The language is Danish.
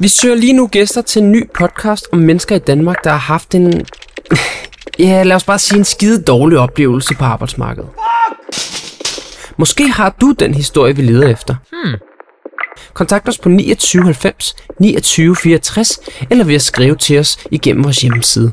Vi søger lige nu gæster til en ny podcast om mennesker i Danmark, der har haft en... Ja, lad os bare sige en skide dårlig oplevelse på arbejdsmarkedet. Måske har du den historie, vi leder efter. Hmm. Kontakt os på 2990 2964 eller ved at skrive til os igennem vores hjemmeside.